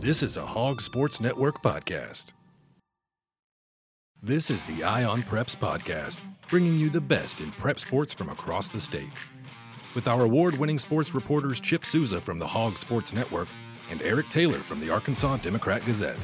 This is a Hog Sports Network podcast. This is the Eye on Preps podcast, bringing you the best in prep sports from across the state. With our award winning sports reporters Chip Souza from the Hog Sports Network and Erick Taylor from the Arkansas Democrat Gazette.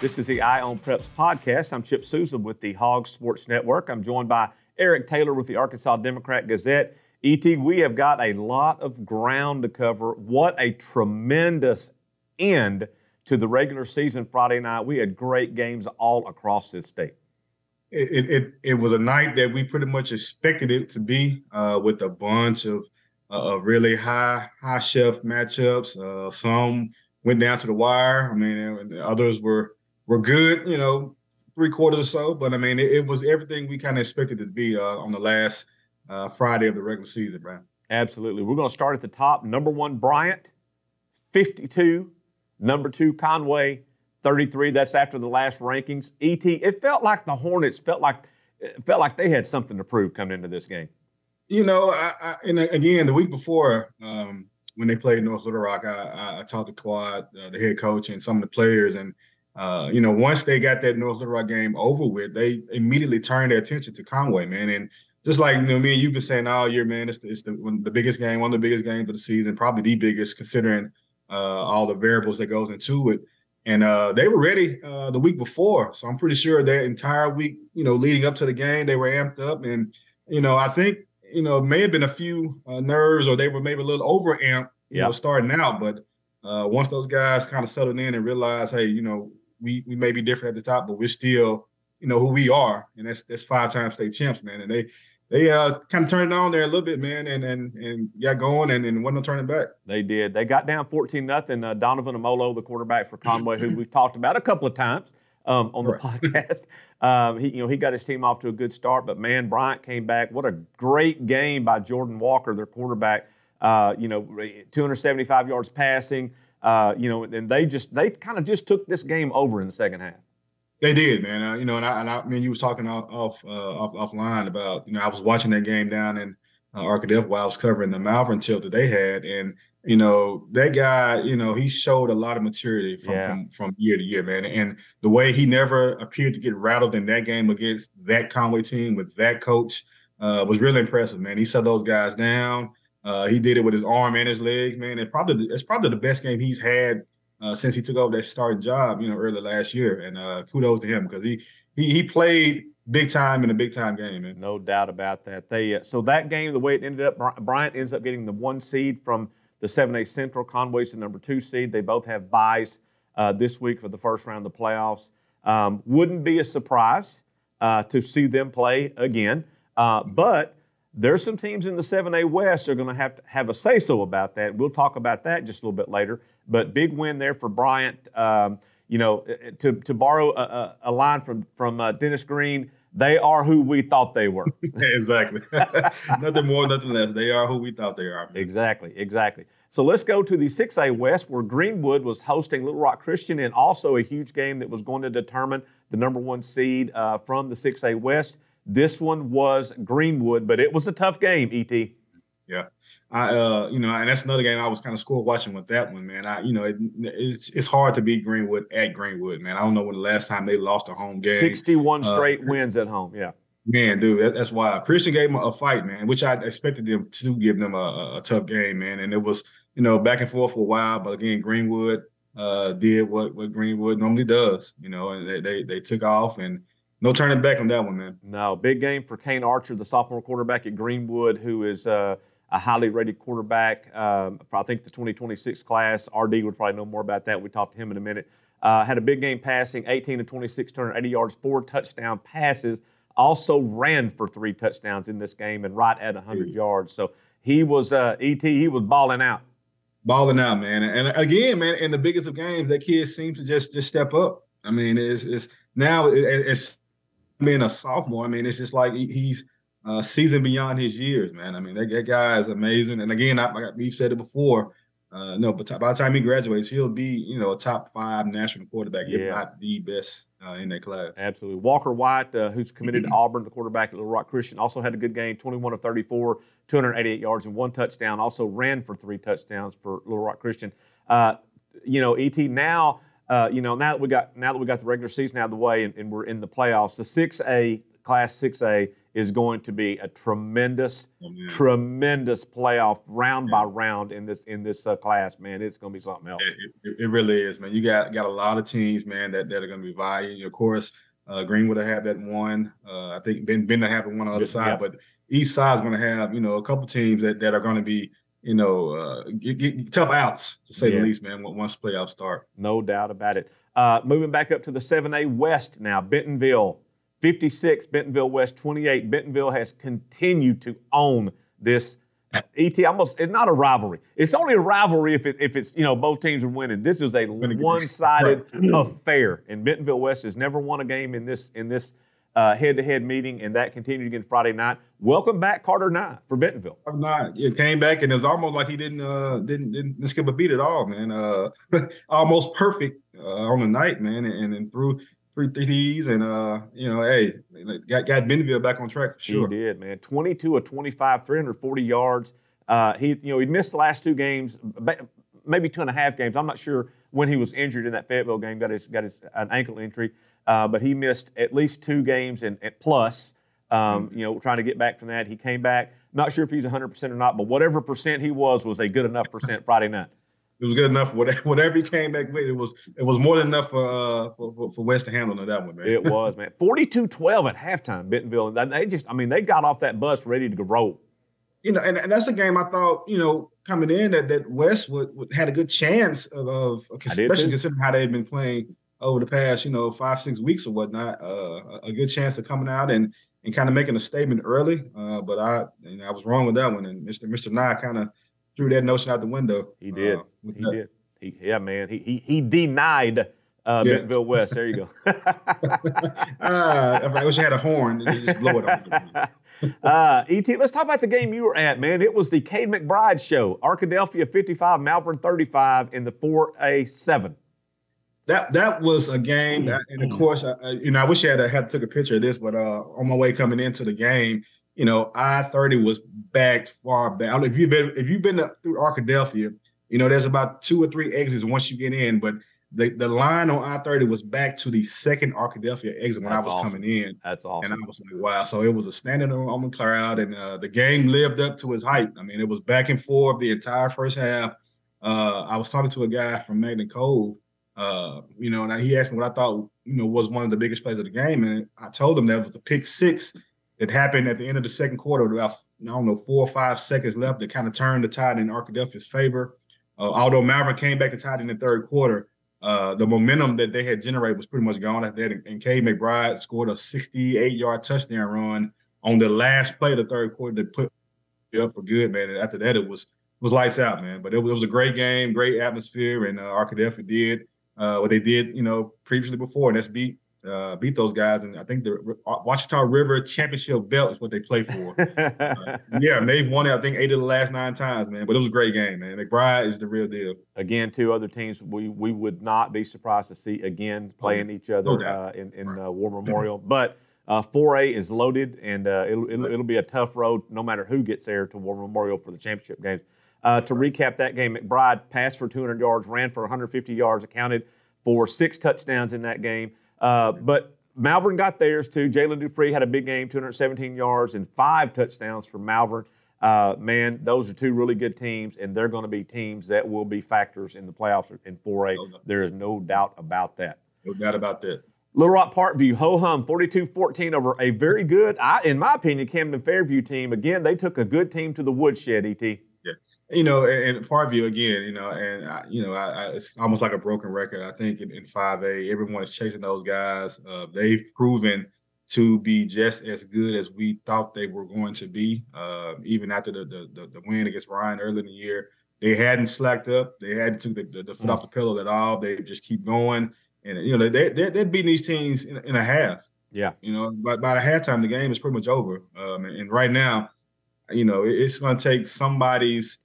This is the Eye on Preps podcast. I'm Chip Souza with the Hog Sports Network. I'm joined by Erick Taylor with the Arkansas Democrat Gazette. ET, we have got a lot of ground to cover. What a tremendous end to the regular season Friday night. We had great games all across this state. It, it, it was a night that we pretty much expected it to be, uh, with a bunch of uh, really high high chef matchups. Uh, some went down to the wire. I mean, others were were good. You know, three quarters or so. But I mean, it, it was everything we kind of expected to be uh, on the last uh, Friday of the regular season, Brian. Absolutely. We're going to start at the top. Number one, Bryant, 52. Number two, Conway, 33. That's after the last rankings. ET, it felt like the Hornets felt like felt like they had something to prove coming into this game. You know, I, I, and again, the week before um, when they played North Little Rock, I, I talked to Quad, uh, the head coach, and some of the players, and uh, you know, once they got that North Little Rock game over with, they immediately turned their attention to Conway, man, and just like you know, me and you've been saying all year, man, it's the, it's the, the biggest game, one of the biggest games of the season, probably the biggest considering uh, all the variables that goes into it. And uh, they were ready uh, the week before, so I'm pretty sure that entire week, you know, leading up to the game, they were amped up. And you know, I think you know, it may have been a few uh, nerves, or they were maybe a little over amped, you yeah. know, starting out. But uh, once those guys kind of settled in and realized, hey, you know, we we may be different at the top, but we're still, you know, who we are, and that's that's five time state champs, man. And they they uh, kind of turned it on there a little bit, man, and and and got going and, and wasn't turning back. They did. They got down 14 nothing. Uh, Donovan Amolo, the quarterback for Conway, who we've talked about a couple of times um, on the right. podcast. Um, he, you know, he got his team off to a good start, but man, Bryant came back. What a great game by Jordan Walker, their quarterback. Uh, you know, 275 yards passing. Uh, you know, and they just they kind of just took this game over in the second half. They did, man. Uh, you know, and I, and I, I mean, you was talking off off, uh, off offline about, you know, I was watching that game down in uh, Arkadelphia while I was covering the Malvern tilt that they had, and you know, that guy, you know, he showed a lot of maturity from, yeah. from from year to year, man. And the way he never appeared to get rattled in that game against that Conway team with that coach uh, was really impressive, man. He set those guys down. Uh, he did it with his arm and his legs, man. And probably it's probably the best game he's had uh, since he took over that starting job, you know, early last year. And uh, kudos to him because he he he played big time in a big time game, man. No doubt about that. They uh, so that game, the way it ended up, Bryant ends up getting the one seed from the 7A Central. Conway's the number two seed. They both have buys uh, this week for the first round of the playoffs. Um, wouldn't be a surprise uh, to see them play again, uh, but. There's some teams in the 7A West that are going to have to have a say so about that. We'll talk about that just a little bit later. But big win there for Bryant. Um, you know, uh, uh, to, to borrow a, a line from from uh, Dennis Green, they are who we thought they were. exactly. nothing more, nothing less. They are who we thought they are. Exactly, exactly. So let's go to the 6A West, where Greenwood was hosting Little Rock Christian, and also a huge game that was going to determine the number one seed uh, from the 6A West. This one was Greenwood, but it was a tough game, ET. Yeah, I uh, you know, and that's another game I was kind of school watching with that one, man. I, you know, it, it's it's hard to beat Greenwood at Greenwood, man. I don't know when the last time they lost a home game. Sixty-one uh, straight wins at home. Yeah, man, dude, that, that's why Christian gave them a fight, man, which I expected them to give them a, a, tough game, man. And it was, you know, back and forth for a while, but again, Greenwood uh, did what what Greenwood normally does, you know, and they they, they took off and. No turning back on that one, man. No, big game for Kane Archer, the sophomore quarterback at Greenwood, who is uh, a highly rated quarterback. Um, I think the 2026 class. RD would probably know more about that. We talked to him in a minute. Uh, had a big game passing, 18 to 26, 280 yards, four touchdown passes. Also ran for three touchdowns in this game and right at 100 yards. So he was uh, ET. He was balling out. Balling out, man. And again, man, in the biggest of games, that kid seems to just just step up. I mean, it's, it's now it, it's being a sophomore. I mean, it's just like he's uh, season beyond his years, man. I mean, that, that guy is amazing. And again, I, like we've said it before. Uh, no, but by the time he graduates, he'll be, you know, a top five national quarterback, yeah. if not the best uh, in that class. Absolutely. Walker White, uh, who's committed to Auburn, the quarterback at Little Rock Christian, also had a good game 21 of 34, 288 yards and one touchdown. Also ran for three touchdowns for Little Rock Christian. Uh, you know, Et now, uh, you know, now that we got now that we got the regular season out of the way and, and we're in the playoffs, the 6A Class 6A is going to be a tremendous, oh, tremendous playoff round yeah. by round in this in this uh, class, man. It's going to be something else. It, it, it, really is, man. You got got a lot of teams, man, that, that are going to be vying. Of course, uh, Greenwood have had that one. Uh, I think Ben Ben have one on the other side, yep. but East Side is going to have you know a couple teams that, that are going to be you know uh, get, get tough outs to say yeah. the least, man. Once playoffs start, no doubt about it. Uh, moving back up to the 7A West now, Bentonville 56, Bentonville West 28. Bentonville has continued to own this ET almost it's not a rivalry. It's only a rivalry if it, if it's you know both teams are winning. This is a one-sided affair, and Bentonville West has never won a game in this in this uh, head-to-head meeting, and that continued again Friday night. Welcome back, Carter Nye for Bentonville. Carter Nye, it came back, and it was almost like he didn't uh, didn't, didn't skip a beat at all, man. Uh, almost perfect uh, on the night, man, and, then threw three TDs, and uh, you know, hey, got got Bentonville back on track for sure. He did, man. 22 of 25, 340 yards. Uh, he, you know, he missed the last two games, maybe two and a half games. I'm not sure when he was injured in that Fayetteville game. Got his got his an ankle injury, uh, but he missed at least two games and, and plus. Um, mm-hmm. You know, trying to get back from that. He came back. Not sure if he's 100 percent or not, but whatever percent he was was a good enough percent Friday night it was good enough. Whatever, whatever he came back with, it was it was more than enough for uh, for, for, West to handle on that one, man. It was, man. 42-12 at halftime, Bentonville. And they just, I mean, they got off that bus ready to roll. You know, and, and that's a game I thought, you know, coming in that, that West would, would had a good chance of, of especially considering how they've been playing over the past, you know, five, six weeks or whatnot. Uh, a good chance of coming out and and kind of making a statement early. Uh, but I, you know, I was wrong with that one, and Mr. Mr. Nye kind of threw that notion out the window. He did. Uh, he that. did. He, yeah, man. He he, he denied uh, yeah. Bentonville West. There you go. uh, I wish I had a horn and just blow it on. uh, ET, let's talk about the game you were at, man. It was the Cade McBride show. Arkadelphia 55, Malvern 35 in the 4A 7. That that was a game, that, and of course, I, you know, I wish I had had took a picture of this, but uh, on my way coming into the game, you know, I thirty was backed far back. I don't know if you've been if you've been through Arkadelphia, you know, there's about two or three exits once you get in, but the, the line on I thirty was back to the second Arkadelphia exit when That's I was awesome. coming in. That's awesome. And I was like, wow. So it was a standing on the crowd, and uh, the game lived up to its hype. I mean, it was back and forth the entire first half. Uh, I was talking to a guy from Magnet Cove, uh, you know, and he asked me what I thought, you know, was one of the biggest plays of the game, and I told him that was the pick six it happened at the end of the second quarter, about I don't know four or five seconds left to kind of turn the tide in Arkadelphia's favor. Uh, although Malvern came back to tie it in the third quarter, uh, the momentum that they had generated was pretty much gone after that. And Cade McBride scored a 68-yard touchdown run on the last play of the third quarter to put it up for good, man. And after that, it was was lights out, man. But it was, it was a great game, great atmosphere, and uh, Arkadelphia did uh, what they did, you know, previously before, and that's beat uh, beat those guys, and I think the Ouachita River Championship belt is what they play for. uh, yeah, and they've won it. I think eight of the last nine times, man. But it was a great game, man. McBride is the real deal. Again, two other teams we we would not be surprised to see again playing each other no uh, in in right. Uh, War Memorial, but. Uh, 4A is loaded, and uh, it'll, it'll, it'll, be a tough road no matter who gets there to War Memorial for the championship games. to recap that game, McBride passed for 200 yards, ran for 150 yards, accounted for six touchdowns in that game. Uh, but Malvern got theirs too. Jalen Dupree had a big game, 217 yards and five touchdowns for Malvern. Uh, man, those are two really good teams, and they're going to be teams that will be factors in the playoffs in 4A. No there is no doubt about that. No doubt about that. Little Rock Parkview, ho hum, 42 14 over a very good, I, in my opinion, Camden Fairview team. Again, they took a good team to the woodshed, ET you know, and, and Parkview again, you know, and I, you know, I, I, it's almost like a broken record. I think in, in 5A, everyone is chasing those guys. Uh, they've proven to be just as good as we thought they were going to be. Uh, even after the, the, the win against Ryan early in the year, they hadn't slacked up. They hadn't took the, the, the foot mm. off the pillow at all. They just keep going, and you know, they they they're beating these teams in, in, a half. Yeah, you know, by by the halftime, the game is pretty much over. Um, and, and right now, you know, it's going to take somebody's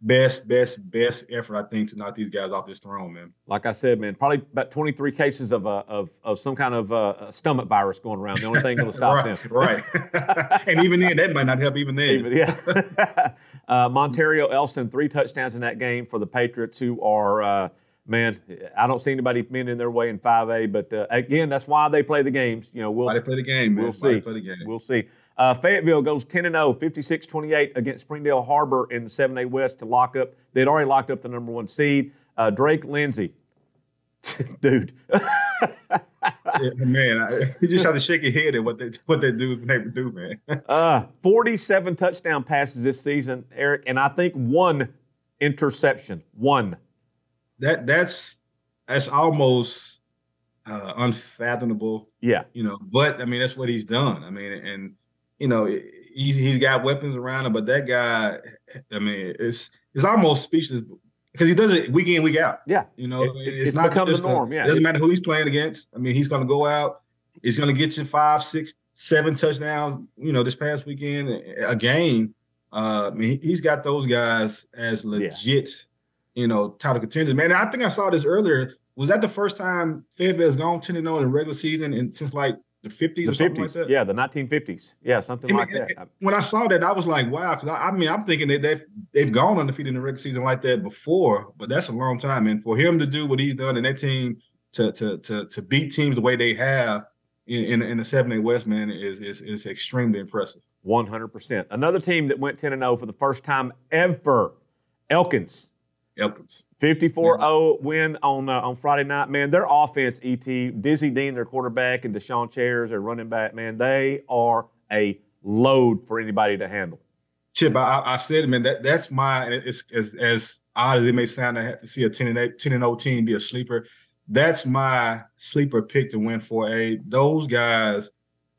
best, best, best effort, I think, to knock these guys off this throne, man. Like I said, man, probably about 23 cases of uh, of, of some kind of uh, stomach virus going around. The only thing that'll stop right, them. right. and even then, that might not help even then. Even- yeah. uh, Montario Elston, three touchdowns in that game for the Patriots, who are, uh, man, I don't see anybody in their way in 5A, but uh, again, that's why they play the games. You know, we'll, Why they play the game, man. We'll see. play the game. We'll see. Uh, Fayetteville goes 10 and 0, 56 28 against Springdale Harbor in the 7A West to lock up. They'd already locked up the number one seed. Uh, Drake Lindsey, dude. Yeah, man, I, you just have to shake your head at what they what they do when they do, man. Uh, 47 touchdown passes this season, Erick, and I think one interception. One. that that's that's almost uh, unfathomable, Yeah. you know. But I mean, that's what he's done. I mean, and you know, he's he's got weapons around him, but that guy, I mean, it's it's almost speechless because he does it week in week out. Yeah. You know, It- it's, it's not become the norm, yeah. it doesn't matter who he's playing against. I mean, he's going to go out. He's going to get you five, six, seven touchdowns. You know, this past weekend, a game. Uh, I mean, he- he's got those guys as legit. You know, title contenders. Man, I think I saw this earlier. Was that the first time Fayetteville's gone ten and zero in the regular season and since like the fifties The or something 50s. like that? Yeah, the 1950s. Yeah, something I mean, like that. it- when I saw that, I was like, wow. Because I, I mean, I'm thinking that they've they've gone undefeated in the regular season like that before, but that's a long time. And for him to do what he's done and that team to to to to beat teams the way they have in in, in the seven A West, man, is is is extremely impressive. 100%. Another team that went 10 and 0 for the first time ever, Elkins. Elkins. 54-0 win on uh, on Friday night. Man, their offense, ET, Dizzy Dean, their quarterback, and Deshaun Chairs, their running back, man, they are a load for anybody to handle. Chip, I, I said it, man. That that's my. It's as as odd as it may sound to have to see a ten and eight, 10 and 0 team be a sleeper. That's my sleeper pick to win for a. Those guys,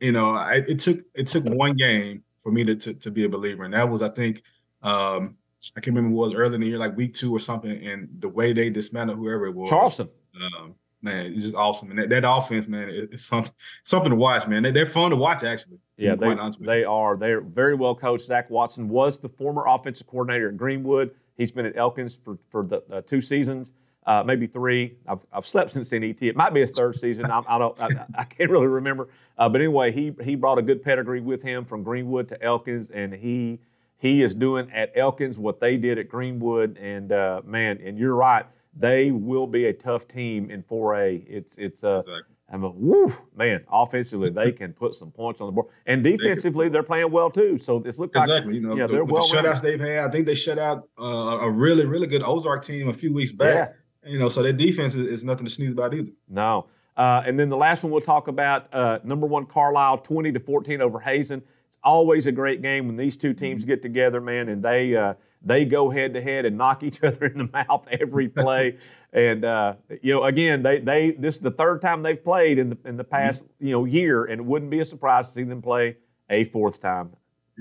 you know, I, it took it took one game for me to, to to be a believer, and that was I think um I can't remember what it was early in the year, like week two or something, and the way they dismantled whoever it was. Charleston. um, man, it's just awesome, and that, that offense, man, it, it's something something to watch, man. They, they're fun to watch, actually. Yeah, they, quite honest with you. they are. They're very well coached. Zach Watson was the former offensive coordinator at Greenwood. He's been at Elkins for, for the uh, two seasons, uh, maybe three. I've, I've slept since then, ET. It might be his third season. I, I don't. I, I can't really remember. Uh, but anyway, he he brought a good pedigree with him from Greenwood to Elkins, and he he is doing at Elkins what they did at Greenwood. And uh, man, and you're right. They will be a tough team in 4A. It's it's uh, Exactly. I'm a woo, man. Offensively, they can put some points on the board, and defensively, they're playing well too. So looks like Exactly. You know, yeah, the, they're well the shutouts they've had, I think they shut out uh, a really, really good Ozark team a few weeks back. Yeah. You know, so their defense is, is nothing to sneeze about either. no. Uh, and then the last one we'll talk about, uh, number one Carlisle, 20 to 14 over Hazen. Always a great game when these two teams get together, man, and they uh, they go head to head and knock each other in the mouth every play. and uh, you know, again, they they this is the third time they've played in the in the past you know year, and it wouldn't be a surprise to see them play a fourth time.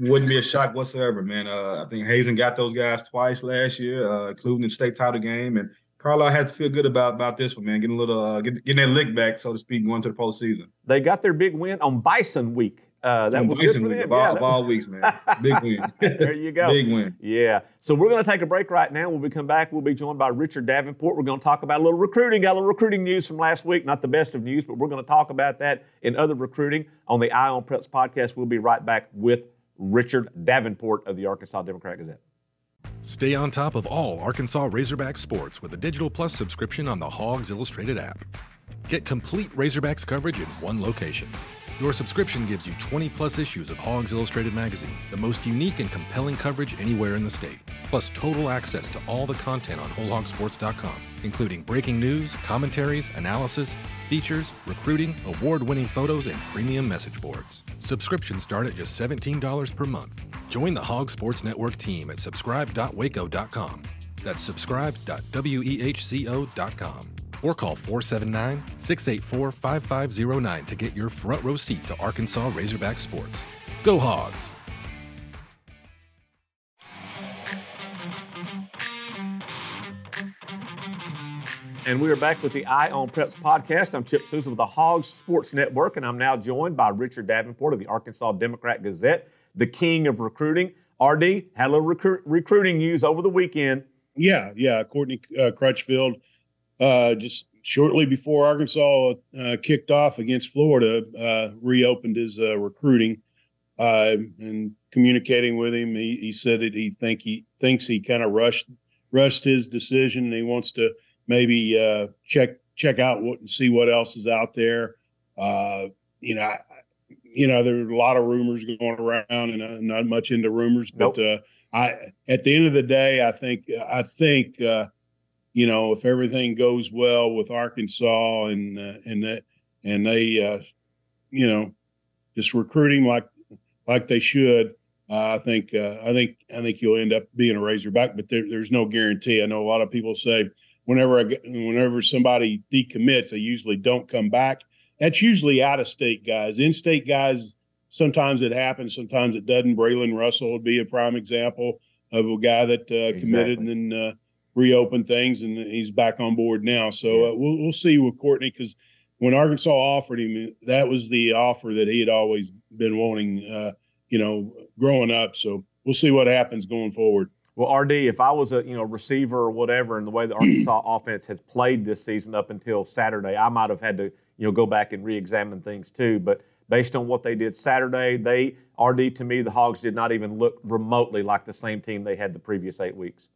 Wouldn't be a shock whatsoever, man. Uh, I think Hazen got those guys twice last year, uh, including the state title game, and Carlisle has to feel good about about this one, man. Getting a little, uh, getting, getting that lick back, so to speak, going to the postseason. They got their big win on Bison Week. Uh, that On was Bison good for week them. of all, Yeah, of all weeks, man. Big win. there you go. Big win. Yeah. So we're going to take a break right now. When we come back, we'll be joined by Richard Davenport. We're going to talk about a little recruiting. Got a little recruiting news from last week. Not the best of news, but we're going to talk about that in other recruiting on the Eye on Preps podcast. We'll be right back with Richard Davenport of the Arkansas Democrat Gazette. Stay on top of all Arkansas Razorback sports with a Digital Plus subscription on the Hogs Illustrated app. Get complete Razorbacks coverage in one location. Your subscription gives you 20 plus issues of Hogs Illustrated magazine, the most unique and compelling coverage anywhere in the state, plus total access to all the content on WholeHogSports.com, including breaking news, commentaries, analysis, features, recruiting, award winning photos, and premium message boards. Subscriptions start at just $17 per month. Join the Hog Sports Network team at subscribe.wehco.com. That's subscribe.wehco.com. Or call 479 684 5509 to get your front row seat to Arkansas Razorback sports. Go Hogs! And we are back with the Eye on Preps podcast. I'm Chip Souza with the Hogs Sports Network, and I'm now joined by Richard Davenport of the Arkansas Democrat Gazette, the king of recruiting. RD had a little recru- recruiting news over the weekend. Yeah, yeah. Courtney uh, Crutchfield, uh, just shortly before Arkansas uh, kicked off against Florida, uh, reopened his uh, recruiting uh, and communicating with him. He, he said that he think he thinks he kind of rushed rushed his decision. and he wants to maybe check check out what and see what else is out there. you know, I, you know, there are a lot of rumors going around, and I'm not much into rumors, but nope. uh, I, at the end of the day, I think, I think, uh, you know, if everything goes well with Arkansas and uh, and that and they, uh, you know, just recruiting like like they should, uh, I think, uh, I think, I think you'll end up being a Razorback, but there, there's no guarantee. I know a lot of people say whenever I get, whenever somebody decommits, they usually don't come back that's usually out of state guys. In state guys, sometimes it happens, sometimes it doesn't. Braylon Russell would be a prime example of a guy that uh, exactly. committed and then uh, reopened things, and he's back on board now. So uh, we'll we'll see with Courtney because when Arkansas offered him, that was the offer that he had always been wanting. Uh, you know, growing up. So we'll see what happens going forward. Well, RD, if I was a you know receiver or whatever, and the way the Arkansas offense has played this season up until Saturday, I might have had to you know go back and re-examine things too. But based on what they did Saturday, they RD to me the Hogs did not even look remotely like the same team they had the previous eight weeks.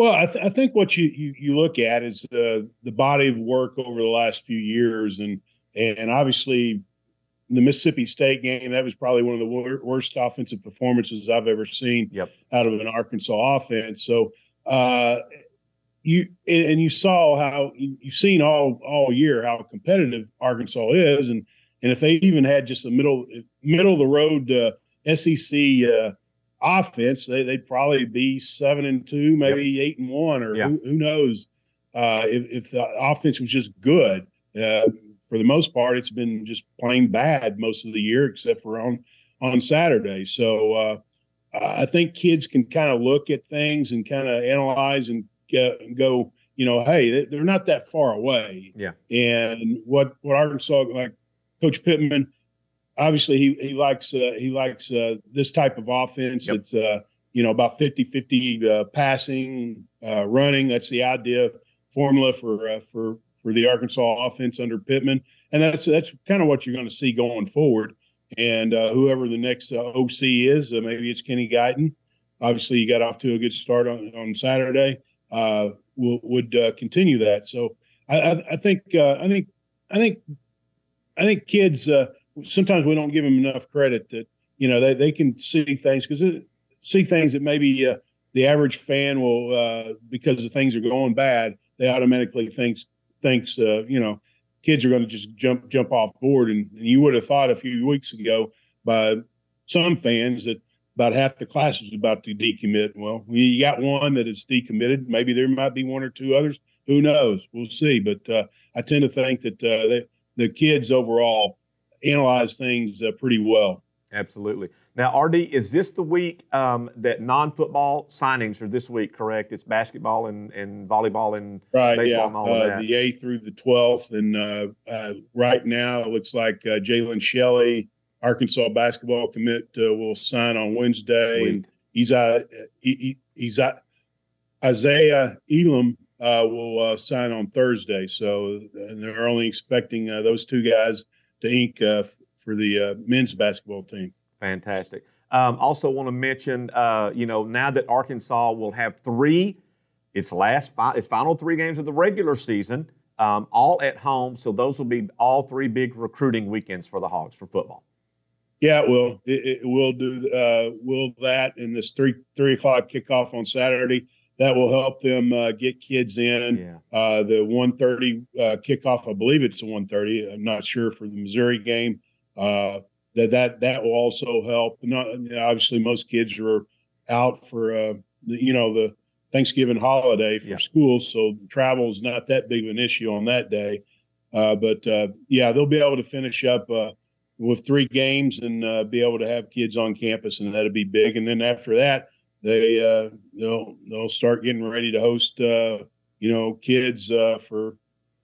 Well, I, th- I think what you, you, you look at is the the body of work over the last few years, and and obviously the Mississippi State game that was probably one of the wor- worst offensive performances I've ever seen yep. out of an Arkansas offense. So uh, you and you saw how you, have seen all all year how competitive Arkansas is, and and if they even had just a middle middle of the road uh, SEC uh, offense, they, would probably be seven and two, maybe yep. eight and one, or yeah. who, who, knows uh, if, if, the offense was just good. Uh, for the most part, it's been just plain bad most of the year, except for on on Saturday. So uh, I think kids can kind of look at things and kind of analyze and go, you know, hey, they're not that far away. Yeah. And what what Arkansas like Coach Pittman, obviously he he likes uh, he likes uh, this type of offense. Yep. It's uh, you know about 50-50 uh, passing, uh, running. That's the idea formula for uh, for for the Arkansas offense under Pittman, and that's that's kind of what you're going to see going forward. And whoever the next OC is, maybe it's Kenny Guiton. Obviously, you got off to a good start on, on Saturday uh, will, would uh, continue that. So I, I, I think uh, I think I think I think kids uh, sometimes we don't give them enough credit that you know they, they can see things because see things that maybe uh, the average fan will uh, because the things are going bad they automatically thinks thinks you know kids are going to just jump jump off board and, and you would have thought a few weeks ago by some fans that about half the class is about to decommit. Well, you got one that is decommitted. Maybe there might be one or two others. Who knows? We'll see. But uh, I tend to think that uh, they, the kids overall analyze things uh, pretty well. Absolutely. Now, RD, is this the week um, that non-football signings are this week? Correct. It's basketball and, and volleyball and right, baseball yeah. and uh. The eighth through the twelfth, and uh, uh, right now it looks like Jalen Shelley Arkansas basketball commit uh, will sign on Wednesday, Sweet. and he's uh, he, he's uh, Isaiah Elohim uh, will uh, sign on Thursday. So they're only expecting uh, those two guys to ink uh, for the uh, men's basketball team. Fantastic. Um, also, want to mention, uh, you know, now that Arkansas will have three, its last, fi- its final three games of the regular season, um, all at home. So those will be all three big recruiting weekends for the Hogs for football. Yeah, it will. It, it will do. Uh, will that in this three three o'clock kickoff on Saturday? That will help them uh, get kids in. Yeah. Uh, the one thirty uh, kickoff, I believe it's a one thirty. I'm not sure for the Missouri game. Uh, that that that will also help. Not obviously most kids are out for uh, you know the Thanksgiving holiday for yeah. schools, so travel is not that big of an issue on that day. Uh, but yeah, they'll be able to finish up with three games and uh, be able to have kids on campus, and that'll be big. And then after that, they uh, they'll they'll start getting ready to host uh, you know kids uh, for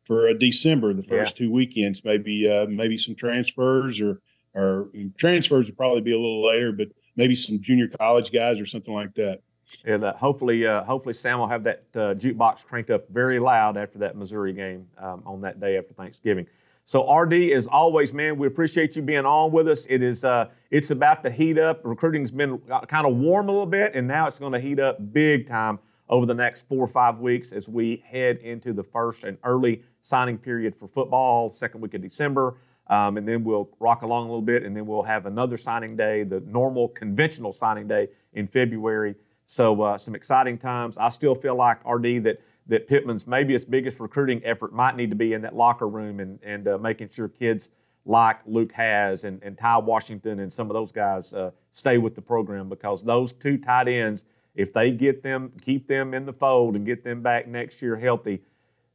for December, the first yeah. two weekends. Maybe uh, maybe some transfers or or transfers would probably be a little later, but maybe some junior college guys or something like that. And uh, hopefully, uh, hopefully Sam will have that uh, jukebox cranked up very loud after that Missouri game um, on that day after Thanksgiving. So RD, as always, man, we appreciate you being on with us. It is uh, it's about to heat up. Recruiting's been uh, kind of warm a little bit, and now it's going to heat up big time over the next four or five weeks as we head into the first and early signing period for football, second week of December. Um, and then we'll rock along a little bit, and then we'll have another signing day, the normal conventional signing day in February. So uh, some exciting times. I still feel like RD that that Pittman's maybe its biggest recruiting effort might need to be in that locker room and and uh, making sure kids like Luke Hasz and, and Ty Washington and some of those guys uh, stay with the program because those two tight ends, if they get them, keep them in the fold and get them back next year healthy,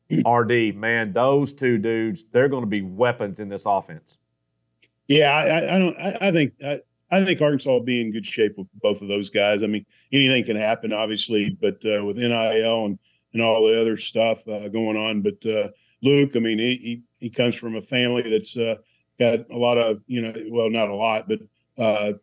RD, man, those two dudes, they're going to be weapons in this offense. Yeah, I, I don't. I, I think I, I, think Arkansas will be in good shape with both of those guys. I mean, anything can happen, obviously, but uh, with NIL and and all the other stuff uh, going on, but uh, Luke, I mean, he, he, he comes from a family that's uh, got a lot of you know, well, not a lot, but uh,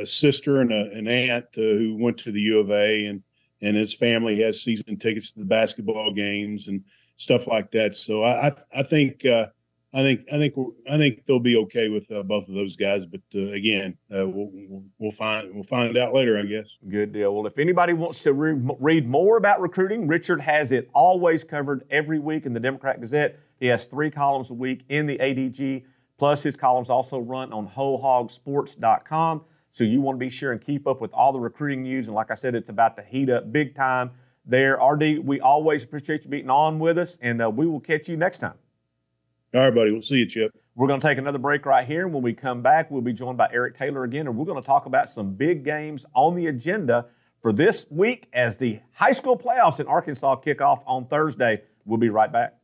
a sister and a, an aunt uh, who went to the U of A, and and his family has season tickets to the basketball games and stuff like that. So I I, I think uh, I think I think I think they'll be okay with uh, both of those guys. But uh, again, uh, we'll, we'll find we'll find out later, I guess. Good deal. Well, if anybody wants to re- read more about recruiting, Richard has it always covered every week in the Democrat Gazette. He has three columns a week in the ADG. Plus, his columns also run on WholeHogSports.com. So you want to be sure and keep up with all the recruiting news. And like I said, it's about to heat up big time there. RD, we always appreciate you being on with us, and uh, we will catch you next time. All right, buddy. We'll see you, Chip. We're going to take another break right here. And when we come back, we'll be joined by Erick Taylor again, and we're going to talk about some big games on the agenda for this week as the high school playoffs in Arkansas kick off on Thursday. We'll be right back.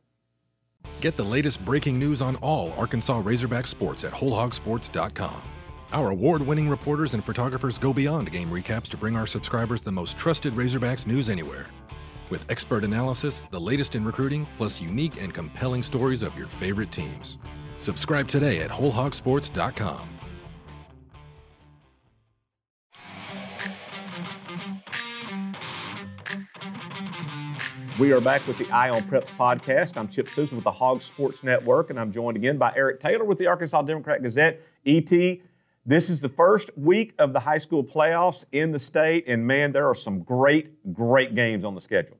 Get the latest breaking news on all Arkansas Razorback sports at WholeHogSports.com. Our award winning reporters and photographers go beyond game recaps to bring our subscribers the most trusted Razorbacks news anywhere. With expert analysis, the latest in recruiting, plus unique and compelling stories of your favorite teams. Subscribe today at WholeHogSports.com. We are back with the Eye on Preps podcast. I'm Chip Souza with the Hog Sports Network, and I'm joined again by Erick Taylor with the Arkansas Democrat Gazette. ET, this is the first week of the high school playoffs in the state, and man, there are some great, great games on the schedule.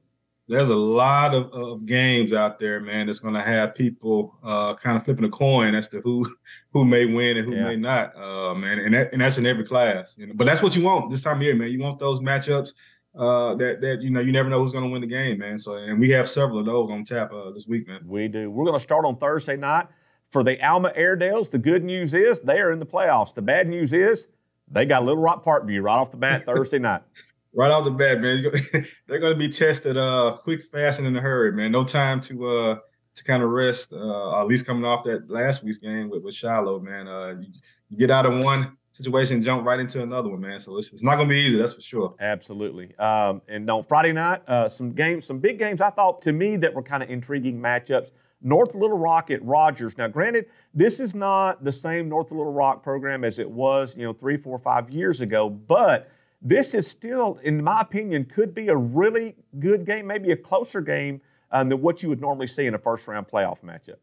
There's a lot of, of games out there, man. That's going to have people uh, kind of flipping a coin as to who who may win and who yeah. may not, uh, man. And that, and that's in every class. You know? But that's what you want this time of year, man. You want those matchups uh, that that you know you never know who's going to win the game, man. So and we have several of those on tap uh, this week, man. We do. We're going to start on Thursday night for the Alma Airedales, the good news is they are in the playoffs. The bad news is they got Little Rock Parkview right off the bat Thursday night. Right off the bat, man. They're going to be tested uh, quick, fast, and in a hurry, man. No time to uh, to kind of rest. Uh, at least coming off that last week's game with, with Shiloh, man. Uh, you, you get out of one situation, jump right into another one, man. So it's, it's not going to be easy, that's for sure. Absolutely. Um, and on Friday night, uh, some games, some big games. I thought to me that were kind of intriguing matchups. North Little Rock at Rogers. Now, granted, this is not the same North Little Rock program as it was, you know, three, four, five years ago, but this is still, in my opinion, could be a really good game, maybe a closer game um, than what you would normally see in a first round playoff matchup.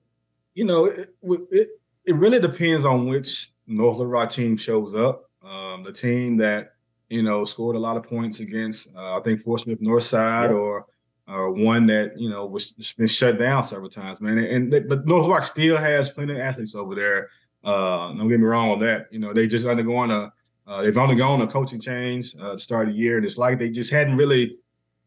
You know, it, it, it really depends on which North Little Rock team shows up. Um, the team that, you know, scored a lot of points against, uh, I think, Fort Smith Northside or or one that you know was been shut down several times, man. And they, but North Rock still has plenty of athletes over there. Uh, don't get me wrong with that. You know, they just undergoing a uh, they've undergone a coaching change uh, to start of the year, and it's like they just hadn't really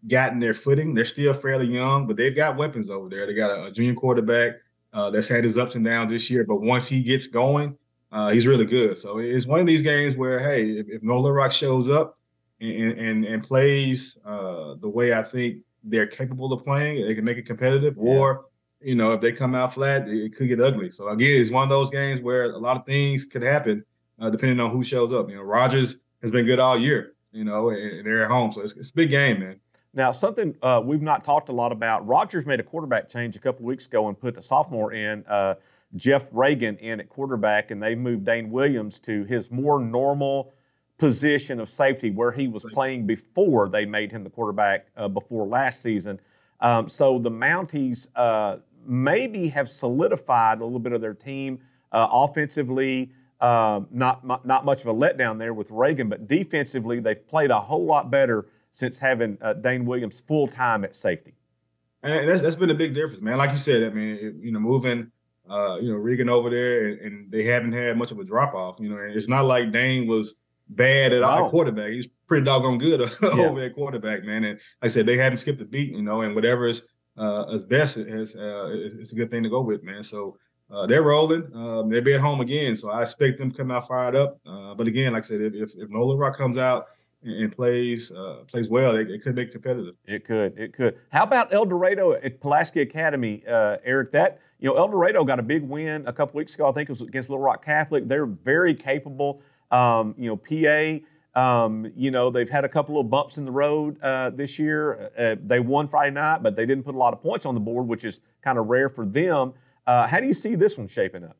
gotten their footing. They're still fairly young, but they've got weapons over there. They got a, a junior quarterback uh, that's had his ups and downs this year, but once he gets going, uh, he's really good. So it's one of these games where, hey, if, if North Rock shows up and and, and plays uh, the way I think they're capable of playing, they can make it competitive, yeah. or you know, if they come out flat, it could get ugly. So again, it's one of those games where a lot of things could happen uh, depending on who shows up. You know, Rogers has been good all year. You know, and, they're at home, so it's, it's a big game, man. Now, something uh, we've not talked a lot about. Rogers made a quarterback change a couple weeks ago and put a sophomore in, uh, Jeff Reagan, in at quarterback, and they moved Dane Williams to his more normal position of safety where he was playing before they made him the quarterback uh, before last season. Um, so the Mounties uh, maybe have solidified a little bit of their team uh, offensively. Um, not not much of a letdown there with Reagan, but defensively they've played a whole lot better since having uh, Dane Williams full time at safety. And that's that's been a big difference, man. Like you said, I mean, it, you know, moving, uh, you know, Regan over there, and, and, they haven't had much of a drop off. You know, and it's not like Dane was bad at all quarterback. He's pretty doggone good over at quarterback, man. And like I said, they haven't skipped a beat, you know, and whatever is uh, as best is uh, it's a good thing to go with, man. So uh, they're rolling. Um, they'll be at home again, so I expect them to come out fired up. Uh, but again, like I said, if if, if Nola Rock comes out and, and plays uh, plays well, it, it, could make competitive. It could. It could. How about El Dorado at Pulaski Academy, uh, Erick? That you know, El Dorado got a big win a couple weeks ago. I think it was against Little Rock Catholic. They're very capable. Um, you know, PA. Um, you know, they've had a couple of bumps in the road uh, this year. Uh, they won Friday night, but they didn't put a lot of points on the board, which is kind of rare for them. Uh, how do you see this one shaping up?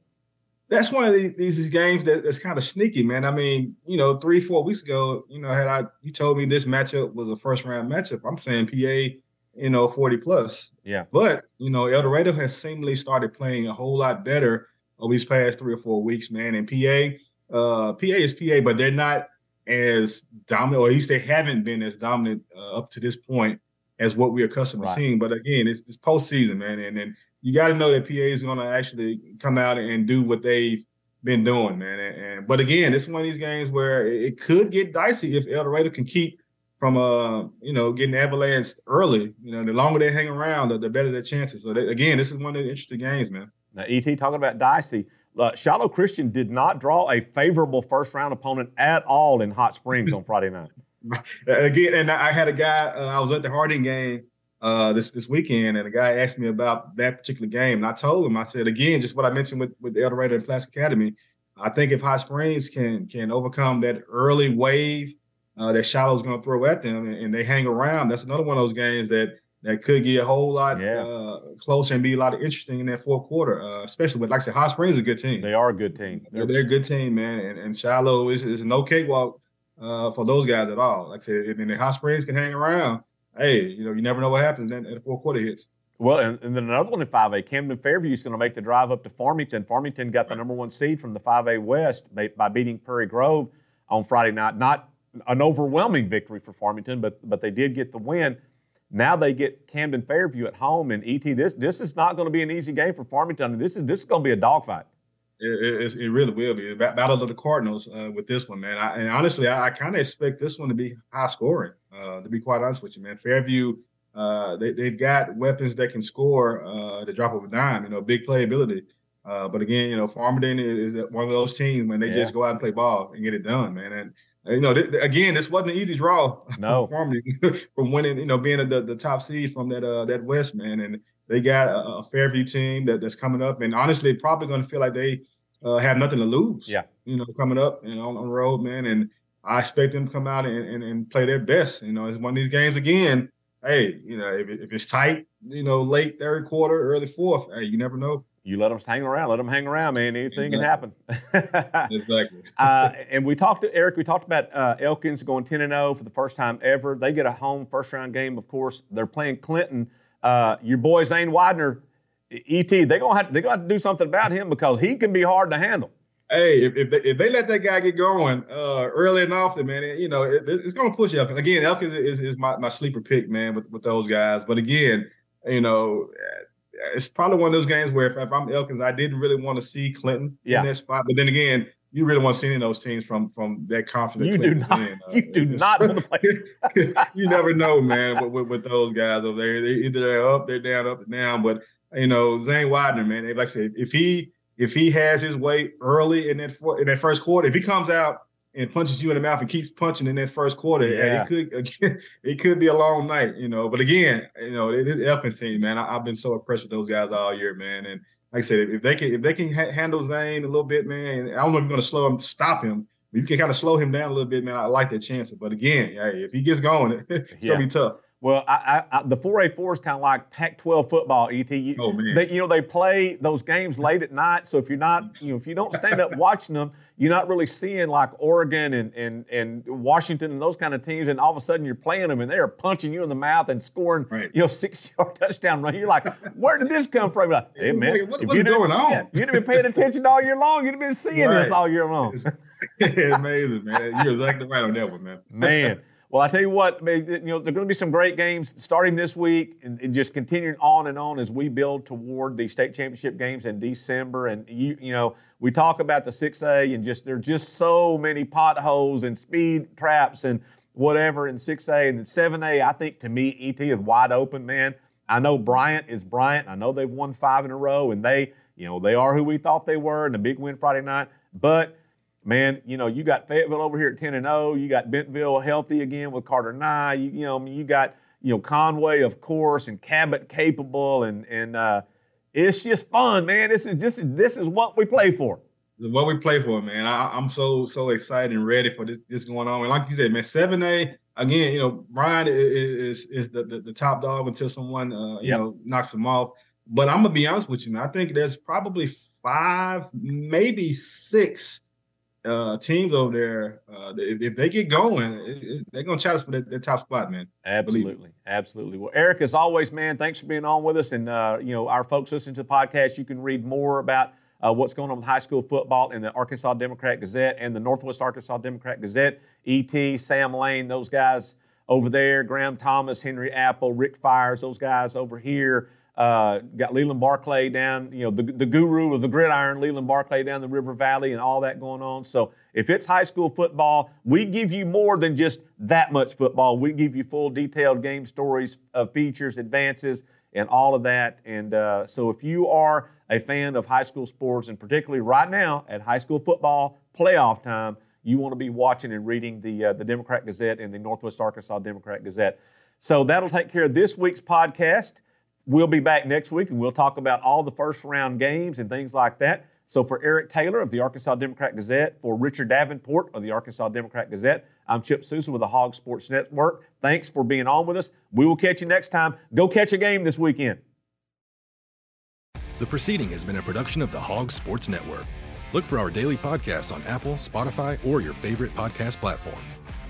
That's one of these, these games that, that's kind of sneaky, man. I mean, you know, three, four weeks ago, you know, had I you told me this matchup was a first round matchup, I'm saying PA, you know, 40 plus. Yeah. But, you know, El Dorado has seemingly started playing a whole lot better over these past three or four weeks, man. And PA, uh, PA is PA, but they're not as dominant, or at least they haven't been as dominant uh, up to this point as what we're accustomed right. to seeing. But again, it's this postseason, man, and then you got to know that PA is going to actually come out and do what they've been doing, man. And, and, but again, it's one of these games where it could get dicey if El Dorado can keep from uh you know getting avalanched early. You know, the longer they hang around, the, the better their chances. So they, again, this is one of the interesting games, man. Now, Et talking about dicey. Uh, Shiloh Christian did not draw a favorable first round opponent at all in Hot Springs on Friday night. Again, and I had a guy. Uh, I was at the Harding game uh, this this weekend, and a guy asked me about that particular game, and I told him, I said again, just what I mentioned with with the El Dorado and Pulaski Academy. I think if Hot Springs can can overcome that early wave uh, that Shiloh's going to throw at them, and, and, they hang around, that's another one of those games that that could get a whole lot yeah. uh, closer and be a lot of interesting in that fourth quarter, uh, especially with, like I said, Hot Springs is a good team. They are a good team. They're, they're a good team, man. And, and Shiloh is, is no cakewalk uh, for those guys at all. Like I said, and the Hot Springs can hang around. Hey, you know, you never know what happens then the fourth quarter hits. Well, and, and, then another one in 5A, Camden Fairview is going to make the drive up to Farmington. Farmington got the number one seed from the 5A West by, by beating Prairie Grove on Friday night. Not an overwhelming victory for Farmington, but but they did get the win. Now they get Camden Fairview at home, and ET. This this is not going to be an easy game for Farmington. This is this is going to be a dogfight. It, it, it, really will be battle of the Cardinals uh, with this one, man. I, and honestly, I, I kind of expect this one to be high scoring. Uh, to be quite honest with you, man, Fairview uh, they, they've got weapons that can score uh, the drop of a dime. You know, big playability. Uh, but again, you know, Farmington is, is one of those teams when they yeah. just go out and play ball and get it done, man. And you know, th- again, this wasn't an easy draw. No, from winning, you know, being the, the top seed from that uh, that West man, and they got a, a Fairview team that, that's coming up, and honestly, probably going to feel like they uh, have nothing to lose. Yeah, you know, coming up and on, on the road, man, and I expect them to come out and, and, and play their best. You know, it's one of these games again. Hey, you know, if, if it's tight, you know, late third quarter, early fourth, hey, you never know you let them hang around. Let them hang around, man. Anything exactly. can happen. exactly. uh, and we talked to Erick. We talked about uh, Elkins going ten and zero oh for the first time ever. They get a home first round game. Of course, they're playing Clinton. Uh, your boy Zane Widener, ET. They're gonna have they gonna have to do something about him because he can be hard to handle. Hey, if, if, they, if they let that guy get going uh, early and often, man, you know it, it's going to push Elkins. Again, Elkins is, is my, my sleeper pick, man, with, with those guys. But again, you know, it's probably one of those games where if, if I'm Elkins, I didn't really want to see Clinton yeah. in that spot. But then again, you really want to see any of those teams from from that confident. You Clinton's do not. In. Uh, you do not want to play. you never know, man. With, with, with, those guys over there, they either they're up, they're down, up and down. But you know, Zane Widener, man, like I said, if he if he has his way early in that for, in that first quarter, if he comes out and punches you in the mouth and keeps punching in that first quarter, yeah. it could again, it could be a long night, you know. But again, you know, this Elkins team, man, I, have been so impressed with those guys all year, man. And like I said, if they can if they can ha- handle Zane a little bit, man, I don't know if you're going to slow him, stop him. But you can kind of slow him down a little bit, man. I like that chance. But again, yeah, if he gets going, it's yeah. gonna be tough. Well, I, I, I, the 4A4 is kind of like Pac-12 football. Et, you, Oh, man. They, you know, they play those games late at night. So if you're not, you know, if you don't stand up watching them, you're not really seeing like Oregon and and and Washington and those kind of teams. And all of a sudden you're playing them and they're punching you in the mouth and scoring, Right. you know, six-yard touchdown run. You're like, where did this come from? You're like, hey man, like, what- if what you'd is have- going on? yeah, you'd have been paying attention all year long. You'd have been seeing this all year long. It's amazing, man. You're exactly right on that one, man. Man. Well, I tell you what, you know, there are going to be some great games starting this week and, and just continuing on and on as we build toward the state championship games in December. And you, you know, we talk about the 6A and just there's just so many potholes and speed traps and whatever in 6A and then 7A. I think to me, ET is wide open, man. I know Bryant is Bryant. I know they've won five in a row and they, you know, they are who we thought they were and a big win Friday night. But man, you know, you got Fayetteville over here at 10 and 0. You got Bentonville healthy again with Carter Nye. You, you know, I mean, you got, you know, Conway, of course, and Cabot capable. And, and, uh, it's just fun, man. This is just, this is what we play for. What we play for, man. I, I'm so so excited and ready for this, this going on. And like you said, man, seven A again. You know, Bryant i- i- is is the, the, the top dog until someone uh, you Yep. know knocks him off. But I'm gonna be honest with you, man. I think there's probably five, maybe six uh, teams over there. Uh, if, if they get going, it, it, they're gonna challenge for that top spot, man. Absolutely, absolutely. Well, Erick, as always, man, thanks for being on with us. And uh, you know, our folks listening to the podcast, you can read more about uh, what's going on with high school football in the Arkansas Democrat Gazette and the Northwest Arkansas Democrat Gazette. Et, Sam Lane, those guys over there, Graham Thomas, Henry Apple, Rick Fires, those guys over here. Uh, got Leland Barclay down, you know, the, the guru of the gridiron, Leland Barclay down the River Valley and all that going on. So if it's high school football, we give you more than just that much football. We give you full detailed game stories, uh, features, advances, and all of that. And uh, so if you are a fan of high school sports, and particularly right now at high school football playoff time, you want to be watching and reading the uh, the Democrat Gazette and the Northwest Arkansas Democrat Gazette. So that'll take care of this week's podcast. We'll be back next week and we'll talk about all the first round games and things like that. So for Erick Taylor of the Arkansas Democrat Gazette, for Richard Davenport of the Arkansas Democrat Gazette, I'm Chip Souza with the Hog Sports Network. Thanks for being on with us. We will catch you next time. Go catch a game this weekend. The proceeding has been a production of the Hog Sports Network. Look for our daily podcasts on Apple, Spotify, or your favorite podcast platform.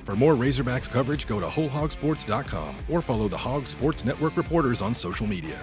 For more Razorbacks coverage, go to wholehogsports.com or follow the Hog Sports Network reporters on social media.